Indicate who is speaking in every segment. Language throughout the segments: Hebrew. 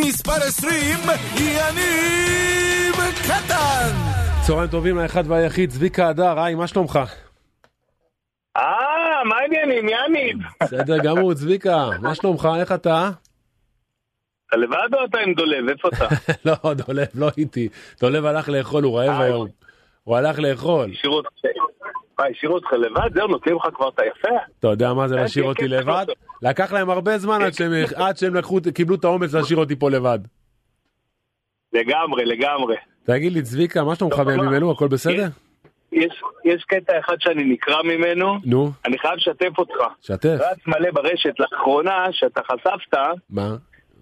Speaker 1: מספר 20, יניב קטן!
Speaker 2: צהריים טובים לאחד והיחיד, צביקה הדר, היי, מה שלומך?
Speaker 3: אה, מה העניינים, יניב?
Speaker 2: בסדר גמור, צביקה, מה שלומך, איך אתה?
Speaker 3: אתה לבד או אתה עם דולב? איפה אתה?
Speaker 2: לא, דולב לא איתי, דולב הלך לאכול, הוא רעב
Speaker 3: אה,
Speaker 2: היום. הוא הלך לאכול.
Speaker 3: השאירו אותך... מה, השאירו אותך לבד? זהו, נותנים לך כבר את היפה?
Speaker 2: אתה יודע מה זה להשאיר אותי לבד? לקח להם הרבה זמן עד שהם- קיבלו את האומץ להשאיר אותי פה לבד.
Speaker 3: לגמרי, לגמרי.
Speaker 2: תגיד לי, צביקה, מה שלומך
Speaker 3: טוב,
Speaker 2: בימים
Speaker 3: מה?
Speaker 2: אלו, הכל בסדר?
Speaker 3: יש, יש קטע אחד שאני נקרע ממנו,
Speaker 2: נו,
Speaker 3: אני חייב לשתף אותך.
Speaker 2: שתף.
Speaker 3: רץ מלא ברשת לאחרונה, שאתה חשפת
Speaker 2: מה?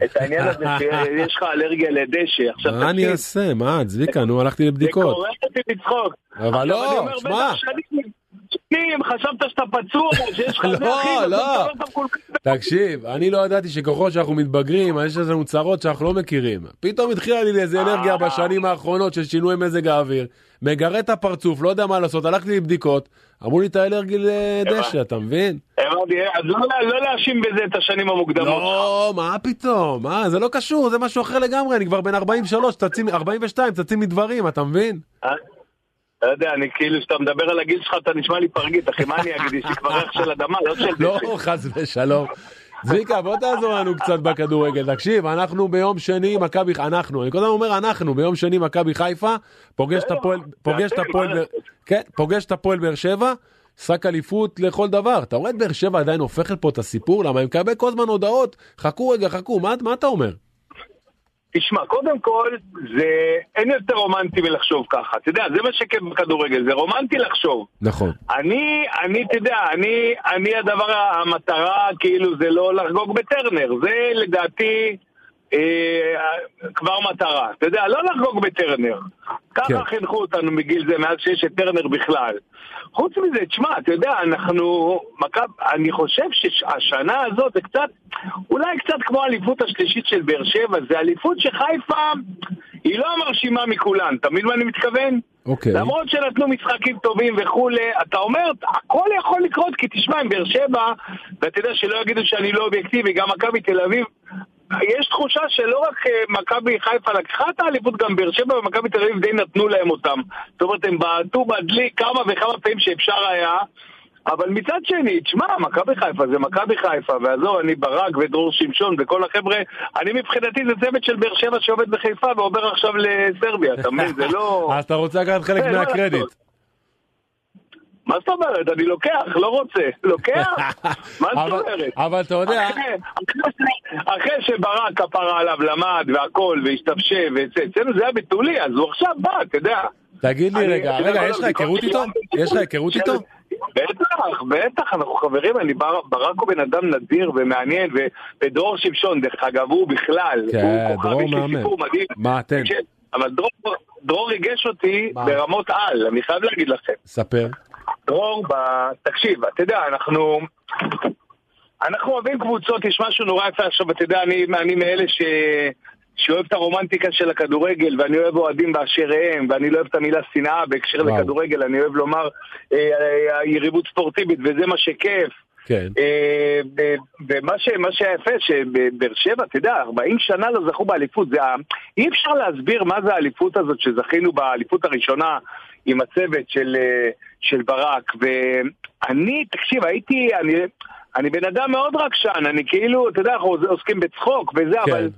Speaker 3: את העניין הזה שיש לך אלרגיה לדשא. עכשיו
Speaker 2: מה אני אעשה? מה, צביקה, נו, הלכתי
Speaker 3: זה
Speaker 2: לבדיקות.
Speaker 3: קורע אותי לצחוק.
Speaker 2: אבל לא, שמע.
Speaker 3: שנים, חשבת שאתה פצוע, שיש לך
Speaker 2: לא, לא.
Speaker 3: מקולקל.
Speaker 2: תקשיב, אני לא ידעתי שככל שאנחנו מתבגרים, יש לנו צרות שאנחנו לא מכירים. פתאום התחילה לי איזה אנרגיה
Speaker 3: אה.
Speaker 2: בשנים האחרונות של שינוי מזג האוויר, מגרד את הפרצוף, לא יודע מה לעשות, הלכתי לבדיקות, אמרו לי אתה אלרגי לדשא, אתה מבין?
Speaker 3: הבנתי, אז לא, לא להאשים בזה את השנים המוקדמות.
Speaker 2: לא, מה פתאום, מה, זה לא קשור, זה משהו אחר לגמרי, אני כבר בן 43, צצים, 42, צצים מדברים, אתה מבין?
Speaker 3: לא יודע, אני כאילו, כשאתה מדבר על הגיל שלך, אתה נשמע לי פרגית, אחי, מה אני אגיד? יש לי כבר ריח של אדמה, לא של
Speaker 2: לא,
Speaker 3: דשא.
Speaker 2: חס ושלום. צביקה, בוא תעזור לנו קצת בכדורגל. תקשיב, אנחנו ביום שני, מכבי, אנחנו, אני קודם אומר אנחנו, ביום שני מכבי חיפה, פוגש את הפועל, פוגש את הפועל? כן, פוגש את הפועל באר שבע, שק אליפות לכל דבר. אתה רואה את באר שבע עדיין הופכת פה את הסיפור? למה אני מקבל כל הזמן הודעות, חכו רגע, חכו, מה אתה אומר?
Speaker 3: תשמע, קודם כל, זה אין יותר רומנטי מלחשוב ככה. אתה יודע, זה מה שכיף בכדורגל, זה רומנטי לחשוב.
Speaker 2: נכון.
Speaker 3: אני, אני, אתה יודע, אני, אני הדבר, המטרה, כאילו, זה לא לחגוג בטרנר. זה לדעתי כבר מטרה. אתה יודע, לא לחגוג בטרנר. ככה
Speaker 2: כן.
Speaker 3: חינכו אותנו מגיל זה, מאז שיש את טרנר בכלל. חוץ מזה, תשמע, אתה יודע, אנחנו, מכב, אני חושב שהשנה הזאת זה קצת, אולי קצת כמו האליפות השלישית של באר שבע, זה אליפות שחיפה היא לא המרשימה מכולן, אתה מבין מה אני מתכוון?
Speaker 2: אוקיי.
Speaker 3: למרות שנתנו משחקים טובים וכולי, אתה אומר, הכל יכול לקרות, כי תשמע, עם באר שבע, ואתה יודע שלא יגידו שאני לא אובייקטיבי, גם מכבי תל אביב, יש תחושה שלא רק אה, מכבי חיפה לקחה את האליפות, גם באר שבע ומכבי תל אביב די נתנו להם אותם. זאת אומרת, הם בעטו בדלי כמה וכמה פעמים שאפשר היה. אבל מצד שני, תשמע, מכבי חיפה זה מכבי חיפה, ועזוב, אני ברק ודרור שמשון וכל החבר'ה, אני מבחינתי זה צוות של באר שבע שעובד בחיפה ועובר עכשיו לסרביה, אתה מבין? זה לא...
Speaker 2: אז אתה רוצה לקחת חלק
Speaker 3: מה
Speaker 2: מהקרדיט.
Speaker 3: מה זאת אומרת? אני לוקח, לא רוצה. לוקח? מה זאת אומרת?
Speaker 2: אבל אתה יודע,
Speaker 3: אחרי- שברק כפרה עליו למד והכל והשתפשף, ואצלנו זה היה בתולי, אז הוא עכשיו בא, אתה יודע.
Speaker 2: תגיד לי רגע,
Speaker 3: יודע,
Speaker 2: רגע, יש לך היכרות איתו? יש לך היכרות איתו?
Speaker 3: בטח, בטח, אנחנו חברים, אני בר- ברק הוא בן אדם נדיר ומעניין, ודרור שמשון, דרך אגב, הוא בכלל,
Speaker 2: כן,
Speaker 3: הוא כוכב, יש לי. סיפור מדהים.
Speaker 2: מה.
Speaker 3: כן, אבל דרור- ריגש אותי? ברמות על, אני חייב להגיד לכם.
Speaker 2: ספר.
Speaker 3: דרור, ב... תקשיב, אתה יודע, אנחנו... אנחנו אוהבים קבוצות, יש משהו נורא יפה עכשיו, אתה יודע, אני, אני מאלה ש... שאוהב את הרומנטיקה של הכדורגל, ואני אוהב אוהדים באשר הם, ואני לא אוהב את המילה שנאה בהקשר
Speaker 2: וואו.
Speaker 3: לכדורגל, אני אוהב לומר אה, אה, יריבות ספורטיבית, וזה מה שכיף.
Speaker 2: כן.
Speaker 3: אה, ומה ש- מה שהיה יפה, שבאר שבע, אתה יודע, 40 שנה לא זכו באליפות. זה אי אפשר להסביר מה זה האליפות הזאת שזכינו באליפות הראשונה עם הצוות של, אה, של ברק. ואני, תקשיב, הייתי, אני, אני בן אדם מאוד רגשן, אני כאילו, אתה יודע, אנחנו עוסקים בצחוק וזה,
Speaker 2: כן.
Speaker 3: אבל...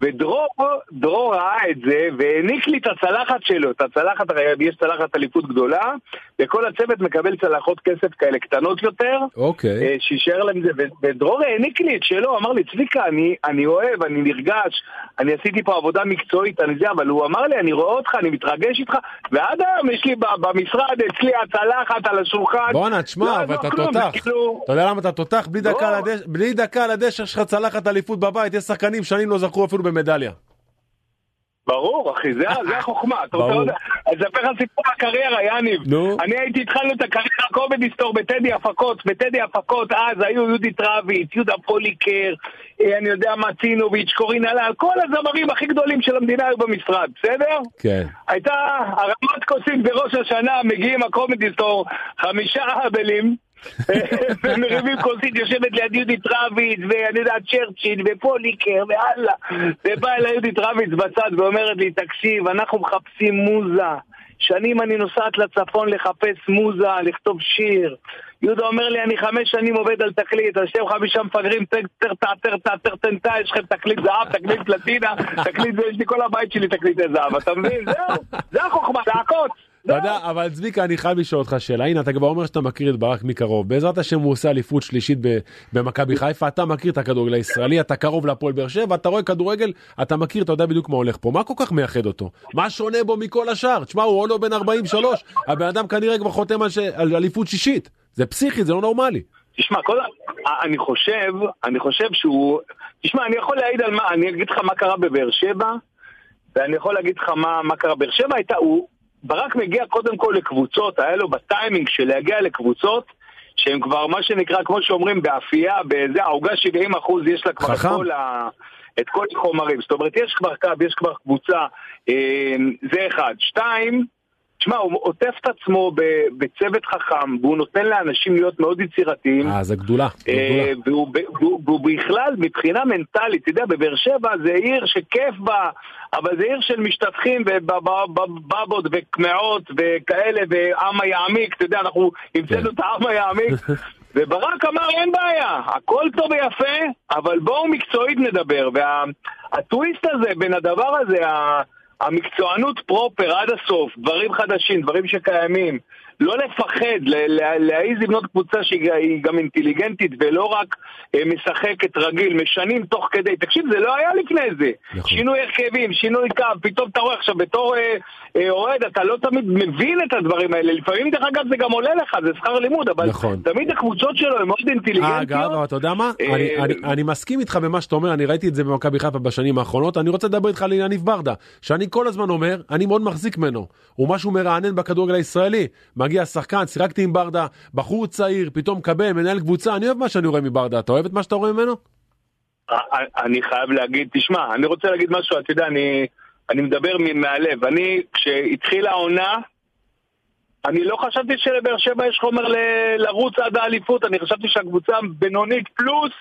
Speaker 3: ודרור דרור ראה את זה והעניק לי את הצלחת שלו, את הצלחת, יש צלחת אליפות גדולה, וכל הצוות מקבל צלחות כסף כאלה קטנות יותר,
Speaker 2: אוקיי.
Speaker 3: אה, שישאר להם זה, ודרור העניק לי את שלו, אמר לי, צביקה, אני, אני אוהב, אני נרגש, אני עשיתי פה עבודה מקצועית, אני זה, אבל הוא אמר לי, אני רואה אותך, אני מתרגש איתך, ועד היום יש לי במשרד, אצלי הצלחת על השולחן.
Speaker 2: בואנה,
Speaker 3: לא
Speaker 2: תשמע, אבל אתה תותח.
Speaker 3: כאילו-
Speaker 2: אתה יודע למה אתה תותח? בלי
Speaker 3: לא.
Speaker 2: דקה על הדשא- בלי דקה על הדשא יש לך צלחת אליפות בבית, יש שחקנים שנים לא זכו אפילו במדליה.
Speaker 3: ברור, אחי, זה, זה החוכמה. אתה רוצה. אני אספר לך סיפור הקריירה, יניב.
Speaker 2: נו.
Speaker 3: אני הייתי, התחלנו את הקריירה קומדי סטור בטדי הפקות. בטדי הפקות אז היו יהודית רביץ, יהודה פוליקר, אה, אני יודע מה, צינוביץ', קורין הלל, כל הזמרים הכי גדולים של המדינה היו במשרד, בסדר?
Speaker 2: כן.
Speaker 3: הייתה הרמת כוסית בראש השנה, מגיעים הקומדי סטור, חמישה אהבלים, ומרימים כוסית, יושבת ליד יהודית רביץ, ואני יודע, צ'רצ'יל, ופוליקר, ואללה. ובאה אליי יהודית רביץ בצד ואומרת לי, תקשיב, אנחנו מחפשים מוזה. שנים אני נוסעת לצפון לחפש מוזה, לכתוב שיר. יהודה אומר לי, אני חמש שנים עובד על תקליט, אז שתיים חמישה מפגרים, טרטה, טרטה, טרטנטה, יש לכם תקליט זהב, תקליט פלטינה, תקליט, יש לי כל הבית שלי תקליטי זהב, אתה מבין? זהו, זה החוכמה, זה הקוץ.
Speaker 2: אתה יודע, אבל צביקה, אני חייב לשאול אותך שאלה. הנה, אתה כבר אומר שאתה מכיר את ברק מקרוב. בעזרת השם הוא עושה אליפות שלישית במכבי חיפה, אתה מכיר את הכדורגל הישראלי, אתה קרוב להפועל באר שבע, אתה רואה כדורגל, אתה מכיר, אתה יודע בדיוק מה הולך פה. מה כל כך מייחד אותו? מה שונה בו מכל השאר? תשמע, הוא עוד לא בן 43, הבן אדם כנראה כבר חותם על, ש... על אליפות שישית. זה פסיכי, זה לא נורמלי.
Speaker 3: תשמע, כל... אני חושב, אני חושב שהוא... תשמע, אני יכול להעיד על מה, אני אגיד לך מה קרה בבאר שבע, ואני יכול להגיד לך מה, מה קרה. באר שבע הייתה, הוא, ברק מגיע קודם כל לקבוצות, היה לו בטיימינג של להגיע לקבוצות שהם כבר מה שנקרא, כמו שאומרים, באפייה, בזה, העוגה 70 אחוז, יש לה כבר את כל, ה, את כל החומרים. זאת אומרת, יש כבר קו, יש כבר קבוצה, אה, זה אחד. שתיים, תשמע, הוא עוטף את עצמו בצוות חכם, והוא נותן לאנשים להיות מאוד יצירתיים.
Speaker 2: אה, זה גדולה.
Speaker 3: אה, והוא, בכלל, מבחינה מנטלית, אתה יודע, בבאר שבע זה עיר שכיף בה, אבל זה עיר של משתטחים ובבות וקמעות וכאלה, ועם היעמיק, אתה יודע, אנחנו המצאנו את העם היעמיק. וברק אמר אין בעיה, הכל טוב ויפה, אבל בואו מקצועית נדבר. והטוויסט הזה בין הדבר הזה, המקצוענות פרופר עד הסוף, דברים חדשים, דברים שקיימים, לא לפחד, להעיז לבנות קבוצה שהיא גם אינטליגנטית ולא רק אה, משחקת רגיל, משנים תוך כדי. תקשיב, זה לא היה לפני זה. נכון. שינוי הרכבים, שינוי קו, פתאום אתה רואה עכשיו בתור אה, אה, אוהד, אתה לא תמיד מבין את הדברים האלה. לפעמים, דרך אגב, זה גם עולה לך, זה שכר לימוד, אבל נכון. תמיד הקבוצות שלו הן מאוד אינטליגנטיות.
Speaker 2: אגב, אבל אתה יודע מה? אה, אני, אני, אני מסכים איתך במה שאתה אומר, אני ראיתי את זה במכבי חיפה בשנים האחרונות. אני רוצה לדבר איתך על יניב ברדה, שאני כל הזמן אומר, אני מאוד מחזיק ממנו. הוא משהו מרענן בכדורגל הישראלי. מגיע שחקן, שיחקתי עם ברדה, בחור צעיר, פתאום מקבל, מנהל קבוצה, אני אוהב מה שאני רואה מברדה, אתה אוהב את מה שאתה רואה ממנו?
Speaker 3: אני חייב להגיד, תשמע, אני רוצה להגיד משהו, אתה יודע, אני, אני מדבר מהלב. אני, כשהתחילה העונה, אני לא חשבתי שלבאר שבע יש חומר ל, לרוץ עד האליפות, אני חשבתי שהקבוצה בינונית פלוס,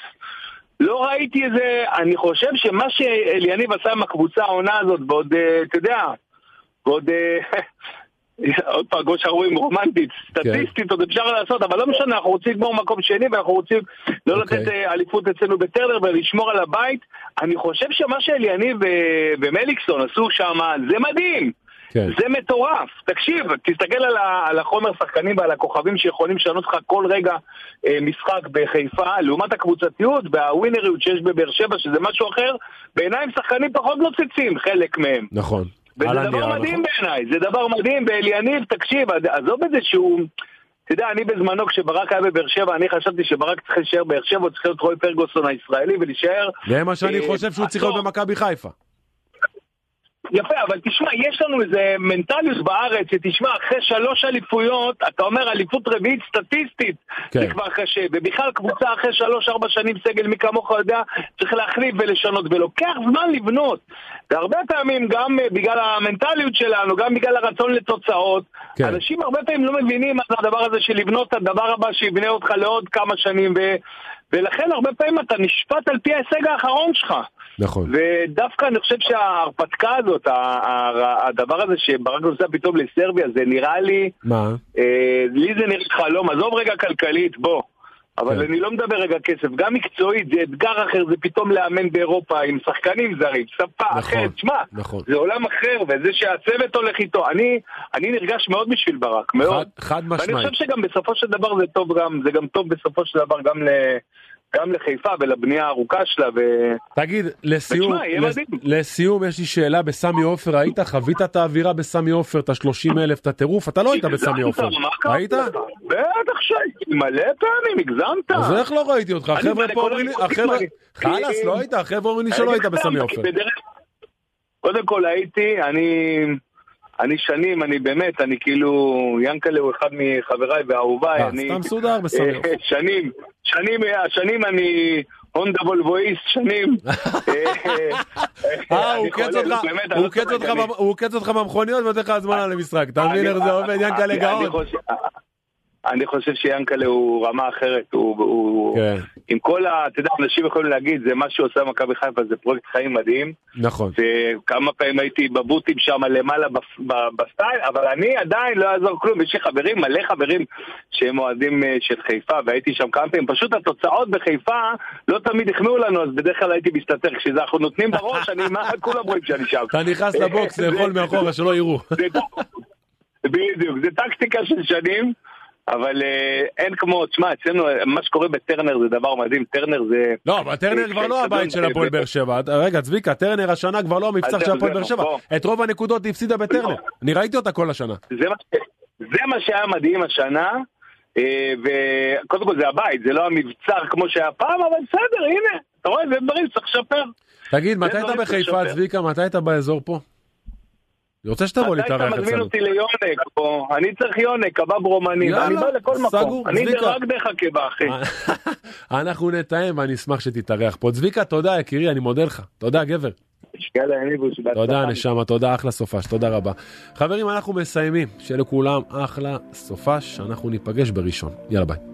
Speaker 3: לא ראיתי איזה, אני חושב שמה שאליניב עשה עם הקבוצה העונה הזאת, ועוד, אה, אתה יודע, ועוד אה, עוד פעם, כמו שאנחנו רואים, רומנטית, כן. סטטיסטית, עוד אפשר לעשות, אבל לא משנה, אנחנו רוצים לגמור מקום שני, ואנחנו רוצים לא לתת אוקיי. אה, אליפות אצלנו בטרנר ולשמור על הבית. אני חושב שמה שאליניב ומליקסון עשו שם, זה מדהים. כן. זה מטורף. תקשיב, תסתכל על, ה, על החומר שחקנים ועל הכוכבים שיכולים לשנות לך כל רגע אה, משחק בחיפה, לעומת הקבוצתיות והווינריות שיש בבאר שבע, שזה משהו אחר, בעיניי הם שחקנים פחות נוצצים, חלק מהם.
Speaker 2: נכון.
Speaker 3: וזה דבר מדהים נכון? בעיניי, זה דבר מדהים, ואליניב, תקשיב, עזוב את זה שהוא... אתה יודע, אני בזמנו, כשברק היה בבאר שבע, אני חשבתי שברק צריך להישאר באר שבע, הוא צריך להיות רוי פרגוסון הישראלי ולהישאר...
Speaker 2: זה מה שאני אה, חושב שהוא צריך להיות במכבי חיפה.
Speaker 3: יפה, אבל תשמע, יש לנו איזה מנטליות בארץ, שתשמע, אחרי שלוש אליפויות, אתה אומר אליפות רביעית סטטיסטית, כן. זה כבר קשה, ובכלל קבוצה אחרי שלוש-ארבע שנים סגל, מי כמוך יודע, צריך להחליף ולשנות, ולוקח זמן לבנות. והרבה פעמים, גם uh, בגלל המנטליות שלנו, גם בגלל הרצון לתוצאות, כן. אנשים הרבה פעמים לא מבינים מה הדבר הזה של לבנות את הדבר הבא שיבנה אותך לעוד כמה שנים, ו... ולכן הרבה פעמים אתה נשפט על פי ההישג האחרון שלך.
Speaker 2: נכון.
Speaker 3: ודווקא אני חושב שההרפתקה הזאת, הדבר הזה שברק נוסע פתאום לסרביה, זה נראה לי...
Speaker 2: מה?
Speaker 3: אה, לי זה נראה חלום, עזוב רגע כלכלית, בוא. אבל כן. אני לא מדבר רגע כסף, גם מקצועית זה אתגר אחר, זה פתאום לאמן באירופה עם שחקנים זרים, שפה נכון, אחרת, שמע, נכון. זה עולם אחר, וזה שהצוות הולך איתו, אני, אני נרגש מאוד בשביל ברק, מאוד.
Speaker 2: חד, חד משמעית.
Speaker 3: ואני חושב שגם בסופו של דבר זה טוב גם, זה גם טוב בסופו של דבר גם ל... גם לחיפה ולבנייה הארוכה שלה. ו...
Speaker 2: תגיד, לסיום, ותשמע, לס... לסיום יש לי שאלה בסמי עופר, היית? חווית את האווירה בסמי עופר, את השלושים אלף, את הטירוף? אתה לא היית בסמי עופר. היית?
Speaker 3: בטח שהייתי, מלא פעמים, הגזמת.
Speaker 2: אז איך לא ראיתי אותך? החבר'ה פה אומרים לי, החבר'ה, חלאס, לא היית, החבר'ה אומרים לי שלא היית בסמי עופר.
Speaker 3: קודם כל הייתי, אני... אני שנים, אני באמת, אני כאילו, ינקלה הוא אחד מחבריי ואהוביי,
Speaker 2: אה, אני... סתם סודר בסמי עופר.
Speaker 3: שנים, שנים, שנים אני הונדה וולוואיסט, שנים.
Speaker 2: אה, הוא עוקץ אותך במכוניות ונותן לך הזמנה למשחק, אתה מבין איך זה עובד, יאנקלה גאון.
Speaker 3: אני חושב שיאנקלה הוא רמה אחרת, הוא, הוא
Speaker 2: כן.
Speaker 3: עם כל ה... אתה יודע, אנשים יכולים להגיד, זה מה שעושה מכבי חיפה, זה פרויקט חיים מדהים.
Speaker 2: נכון.
Speaker 3: וכמה פעמים הייתי בבוטים שם למעלה בסטייל, אבל אני עדיין לא יעזור כלום, יש לי חברים, מלא חברים שהם אוהדים אה, של חיפה, והייתי שם כמה פעמים, פשוט התוצאות בחיפה לא תמיד החמיאו לנו, אז בדרך כלל הייתי מסתתר, כשאנחנו נותנים בראש, אני, מה, כולם רואים שאני שם.
Speaker 2: אתה נכנס לבוקס לאכול מאחורה שלא יראו.
Speaker 3: בדיוק, זה טקטיקה של שנים, אבל אה, אין כמו, תשמע, אצלנו, אה, מה שקורה בטרנר זה דבר מדהים, טרנר זה...
Speaker 2: לא, אבל טרנר כבר לא הבית של הפועל באר שבע. רגע, צביקה, טרנר השנה כבר לא המבצר של הפועל באר שבע. את רוב הנקודות היא הפסידה בטרנר. אני ראיתי אותה כל השנה.
Speaker 3: זה מה, שהיה מדהים השנה, אה, וקודם כל זה הבית, זה לא המבצר כמו שהיה פעם, אבל בסדר, הנה, אתה רואה, זה דברים שצריך לשפר.
Speaker 2: תגיד, מתי אתה בחיפה. צביקה? מתי אתה באזור פה? אני רוצה שתבוא
Speaker 3: מתי אתה
Speaker 2: להתארח
Speaker 3: מזמין
Speaker 2: אצלנו.
Speaker 3: אותי ליונק פה? אני צריך יונק, קבב רומני, ואני בא לכל מקום. אני. רק דרך הקיבה, אחי.
Speaker 2: אנחנו נתאם ואני אשמח שתתארח פה. צביקה, תודה יקירי, אני מודה לך. תודה גבר. תודה נשמה, תודה, אחלה סופש, תודה רבה. חברים, אנחנו מסיימים. שיהיה לכולם אחלה סופש, אנחנו ניפגש בראשון. יאללה ביי.